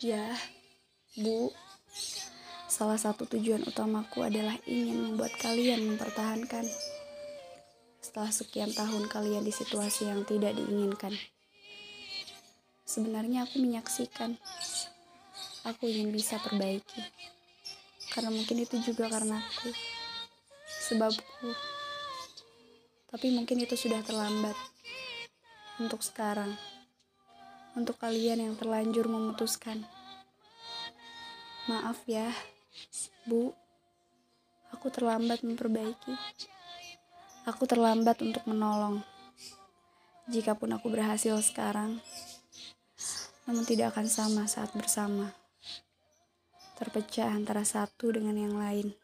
Ya, Bu, salah satu tujuan utamaku adalah ingin membuat kalian mempertahankan. Setelah sekian tahun kalian di situasi yang tidak diinginkan. Sebenarnya aku menyaksikan, aku ingin bisa perbaiki, karena mungkin itu juga karena aku, sebabku. Tapi mungkin itu sudah terlambat. Untuk sekarang, untuk kalian yang terlanjur memutuskan. Maaf ya, Bu, aku terlambat memperbaiki. Aku terlambat untuk menolong. Jikapun aku berhasil sekarang, namun tidak akan sama saat bersama. Terpecah antara satu dengan yang lain.